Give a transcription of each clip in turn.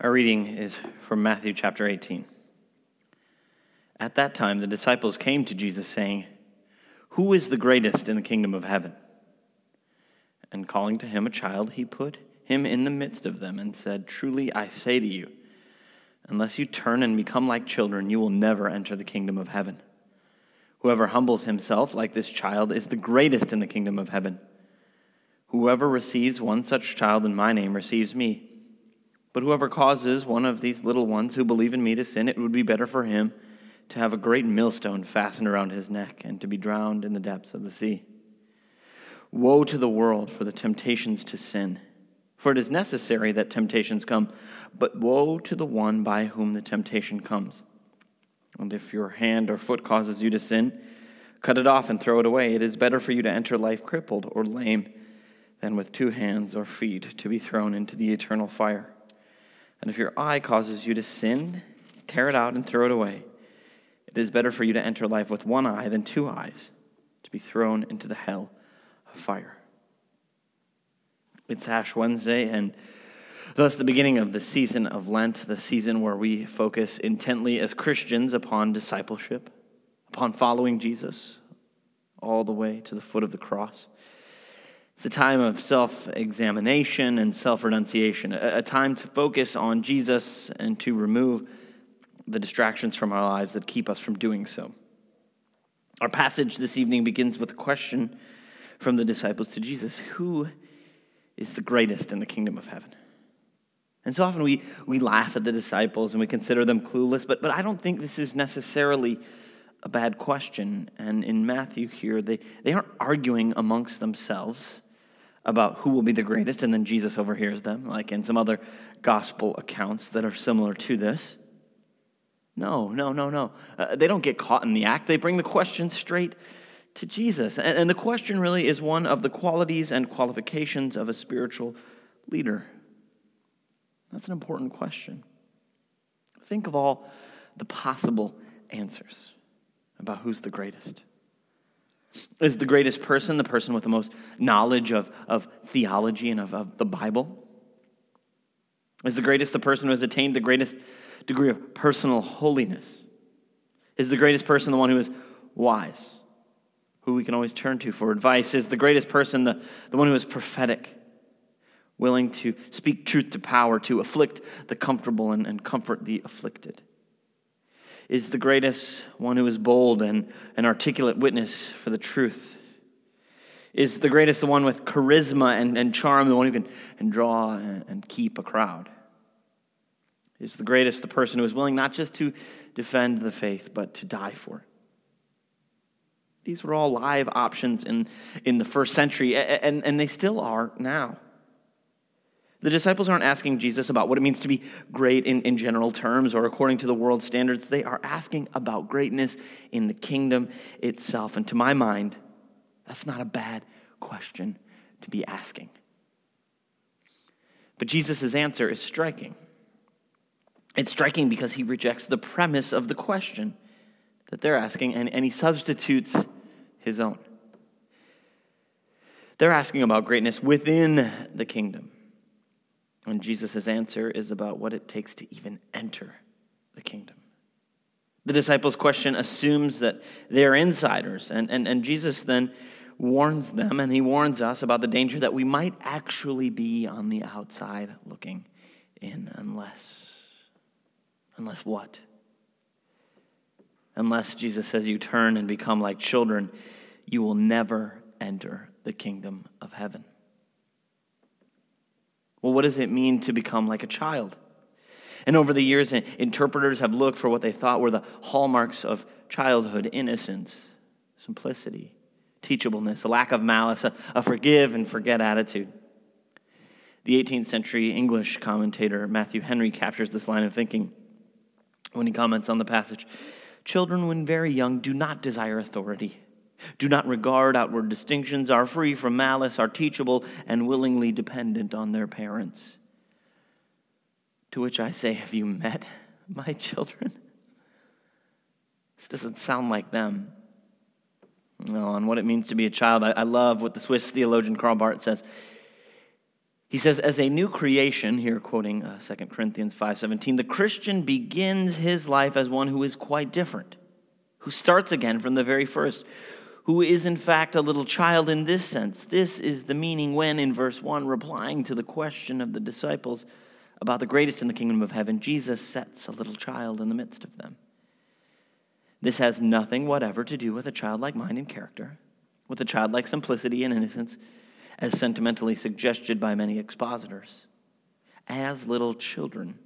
Our reading is from Matthew chapter 18. At that time, the disciples came to Jesus, saying, Who is the greatest in the kingdom of heaven? And calling to him a child, he put him in the midst of them and said, Truly I say to you, unless you turn and become like children, you will never enter the kingdom of heaven. Whoever humbles himself like this child is the greatest in the kingdom of heaven. Whoever receives one such child in my name receives me. But whoever causes one of these little ones who believe in me to sin, it would be better for him to have a great millstone fastened around his neck and to be drowned in the depths of the sea. Woe to the world for the temptations to sin. For it is necessary that temptations come, but woe to the one by whom the temptation comes. And if your hand or foot causes you to sin, cut it off and throw it away. It is better for you to enter life crippled or lame than with two hands or feet to be thrown into the eternal fire. And if your eye causes you to sin, tear it out and throw it away. It is better for you to enter life with one eye than two eyes, to be thrown into the hell of fire. It's Ash Wednesday, and thus the beginning of the season of Lent, the season where we focus intently as Christians upon discipleship, upon following Jesus all the way to the foot of the cross. It's a time of self examination and self renunciation, a, time to focus on Jesus and to remove the distractions from our lives that keep us from doing so. Our passage this evening begins with a question from the disciples to Jesus Who is the greatest in the kingdom of heaven? And so often we, we laugh at the disciples and we consider them clueless, but, but I don't think this is necessarily a bad question. And in Matthew here, they, they aren't arguing amongst themselves about who will be the greatest, and then Jesus overhears them, like in some other gospel accounts that are similar to this. No, no, no, no. Uh, they don't get caught in the act. They bring the question straight to Jesus. And, and the question really is one of the qualities and qualifications of a spiritual leader. That's an important question. Think of all the possible answers about who's the greatest. Is the greatest person the person with the most knowledge of, of theology and of, of the Bible? Is the greatest the person who has attained the greatest degree of personal holiness? Is the greatest person the one who is wise, who we can always turn to for advice? Is the greatest person the, the one who is prophetic, willing to speak truth to power, to afflict the comfortable and, and comfort the afflicted? Is the greatest, one who is bold and an articulate witness for the truth. Is the greatest, the one with charisma and, and charm, the one who can and draw and, and keep a crowd. Is the greatest, the person who is willing not just to defend the faith, but to die for it. These were all live options in, in the first century, and, and they still are now. The disciples aren't asking Jesus about what it means to be great in, in general terms or according to the world standards. They are asking about greatness in the kingdom itself. And to my mind, that's not a bad question to be asking. But Jesus' answer is striking. It's striking because he rejects the premise of the question that they're asking and, and he substitutes his own. They're asking about greatness within the kingdom. And Jesus' answer is about what it takes to even enter the kingdom. The disciples' question assumes that they're insiders, and, and, and Jesus then warns them, and he warns us about the danger that we might actually be on the outside looking in, unless, unless what? Unless Jesus says you turn and become like children, you will never enter the kingdom of heaven. Well, what does it mean to become like a child? And over the years, interpreters have looked for what they thought were the hallmarks of childhood innocence, simplicity, teachableness, a lack of malice, a, a forgive and forget attitude. The 18th century English commentator Matthew Henry captures this line of thinking when he comments on the passage Children, when very young, do not desire authority do not regard outward distinctions, are free from malice, are teachable, and willingly dependent on their parents. To which I say, Have you met my children? This doesn't sound like them. No, on what it means to be a child, I, love what the Swiss theologian Karl Barth says. He says, as a new creation, here quoting uh, 2 Corinthians 5.17, the Christian begins his life as one who is quite different, who starts again from the very first, who is in fact a little child in this sense. This is the meaning when, in verse 1, replying to the question of the disciples about the greatest in the kingdom of heaven, Jesus sets a little child in the midst of them. This has nothing whatever to do with a childlike mind and character, with a childlike simplicity and innocence, as sentimentally suggested by many expositors. As little children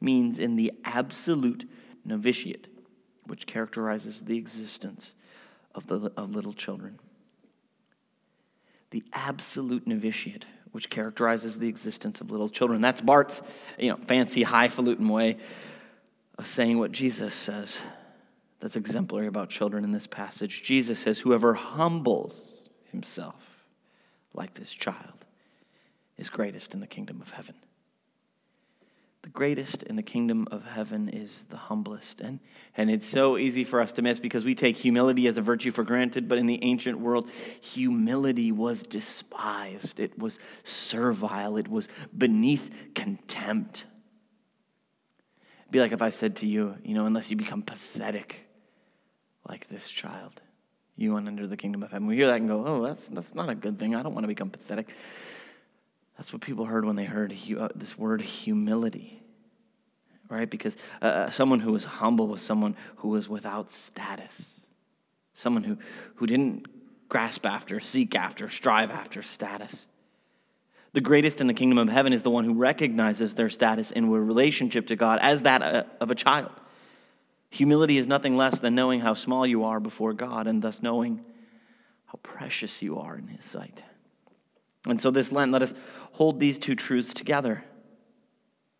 means in the absolute novitiate, which characterizes the existence of, the, of little children. The absolute novitiate, which characterizes the existence of little children. That's Barth's you know, fancy, highfalutin way of saying what Jesus says. That's exemplary about children in this passage. Jesus says, Whoever humbles himself like this child is greatest in the kingdom of heaven. The greatest in the kingdom of heaven is the humblest. And, and it's so easy for us to miss because we take humility as a virtue for granted, but in the ancient world, humility was despised. It was servile. It was beneath contempt. Be like if I said to you, you know, unless you become pathetic like this child, you went into the kingdom of heaven. We hear that and go, oh, that's, that's not a good thing. I don't want to become pathetic. That's what people heard when they heard uh, this word humility, right? Because uh, uh, someone who was humble was someone who was without status, someone who, who didn't grasp after, seek after, strive after status. The greatest in the kingdom of heaven is the one who recognizes their status in relationship to God as that uh, of a child. Humility is nothing less than knowing how small you are before God and thus knowing how precious you are in His sight. And so, this Lent, let us hold these two truths together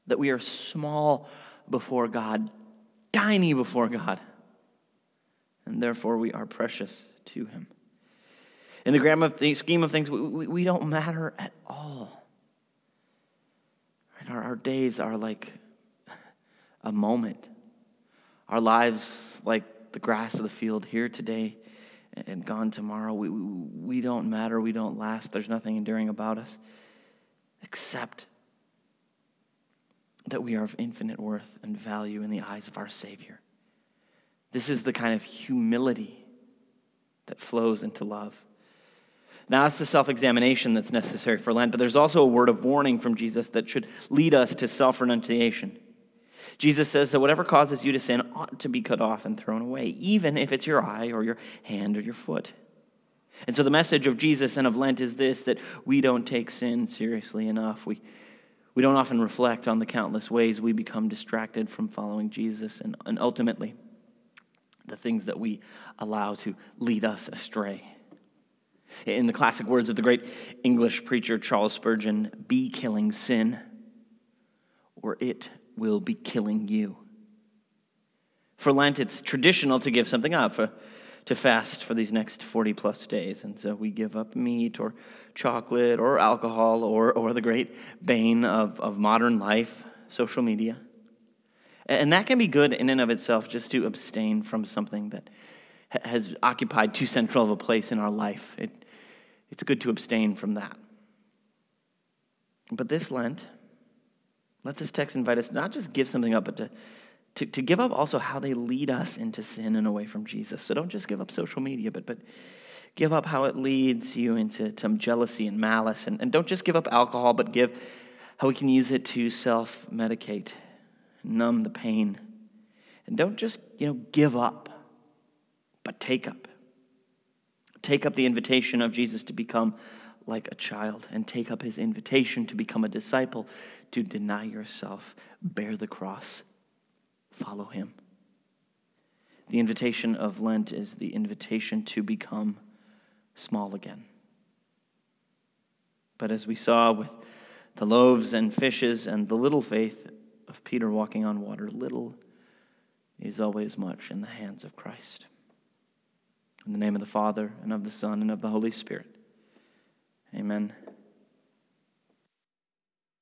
that we are small before God, tiny before God, and therefore we are precious to Him. In the grand scheme of things, we, we, don't matter at all. Our, our days are like a moment, our lives like the grass of the field here today and gone tomorrow. We, we don't matter. We don't last. There's nothing enduring about us except that we are of infinite worth and value in the eyes of our Savior. This is the kind of humility that flows into love. Now, that's the self examination that's necessary for Lent, but there's also a word of warning from Jesus that should lead us to self renunciation. Jesus says that whatever causes you to sin ought to be cut off and thrown away, even if it's your eye or your hand or your foot. And so the message of Jesus and of Lent is this that we don't take sin seriously enough. We, we don't often reflect on the countless ways we become distracted from following Jesus and, and ultimately the things that we allow to lead us astray. In the classic words of the great English preacher Charles Spurgeon, be killing sin, or it will be killing you. For Lent, it's traditional to give something up, for, to fast for these next 40 plus days. And so we give up meat or chocolate or alcohol or, or the great bane of, of modern life, social media. And that can be good in and of itself, just to abstain from something that has occupied too central of a place in our life. It, it's good to abstain from that. But this Lent, let this text invite us not just give something up, but to, to, to give up also how they lead us into sin and away from Jesus. So don't just give up social media, but, but give up how it leads you into some jealousy and malice. And, and don't just give up alcohol, but give how we can use it to self medicate, numb the pain. And don't just, you know, give up, but take up. Take up the invitation of Jesus to become like a child and take up his invitation to become a disciple, to deny yourself, bear the cross, follow him. The invitation of Lent is the invitation to become small again. But as we saw with the loaves and fishes and the little faith of Peter walking on water, little is always much in the hands of Christ. In the name of the Father, and of the Son, and of the Holy Spirit. Amen.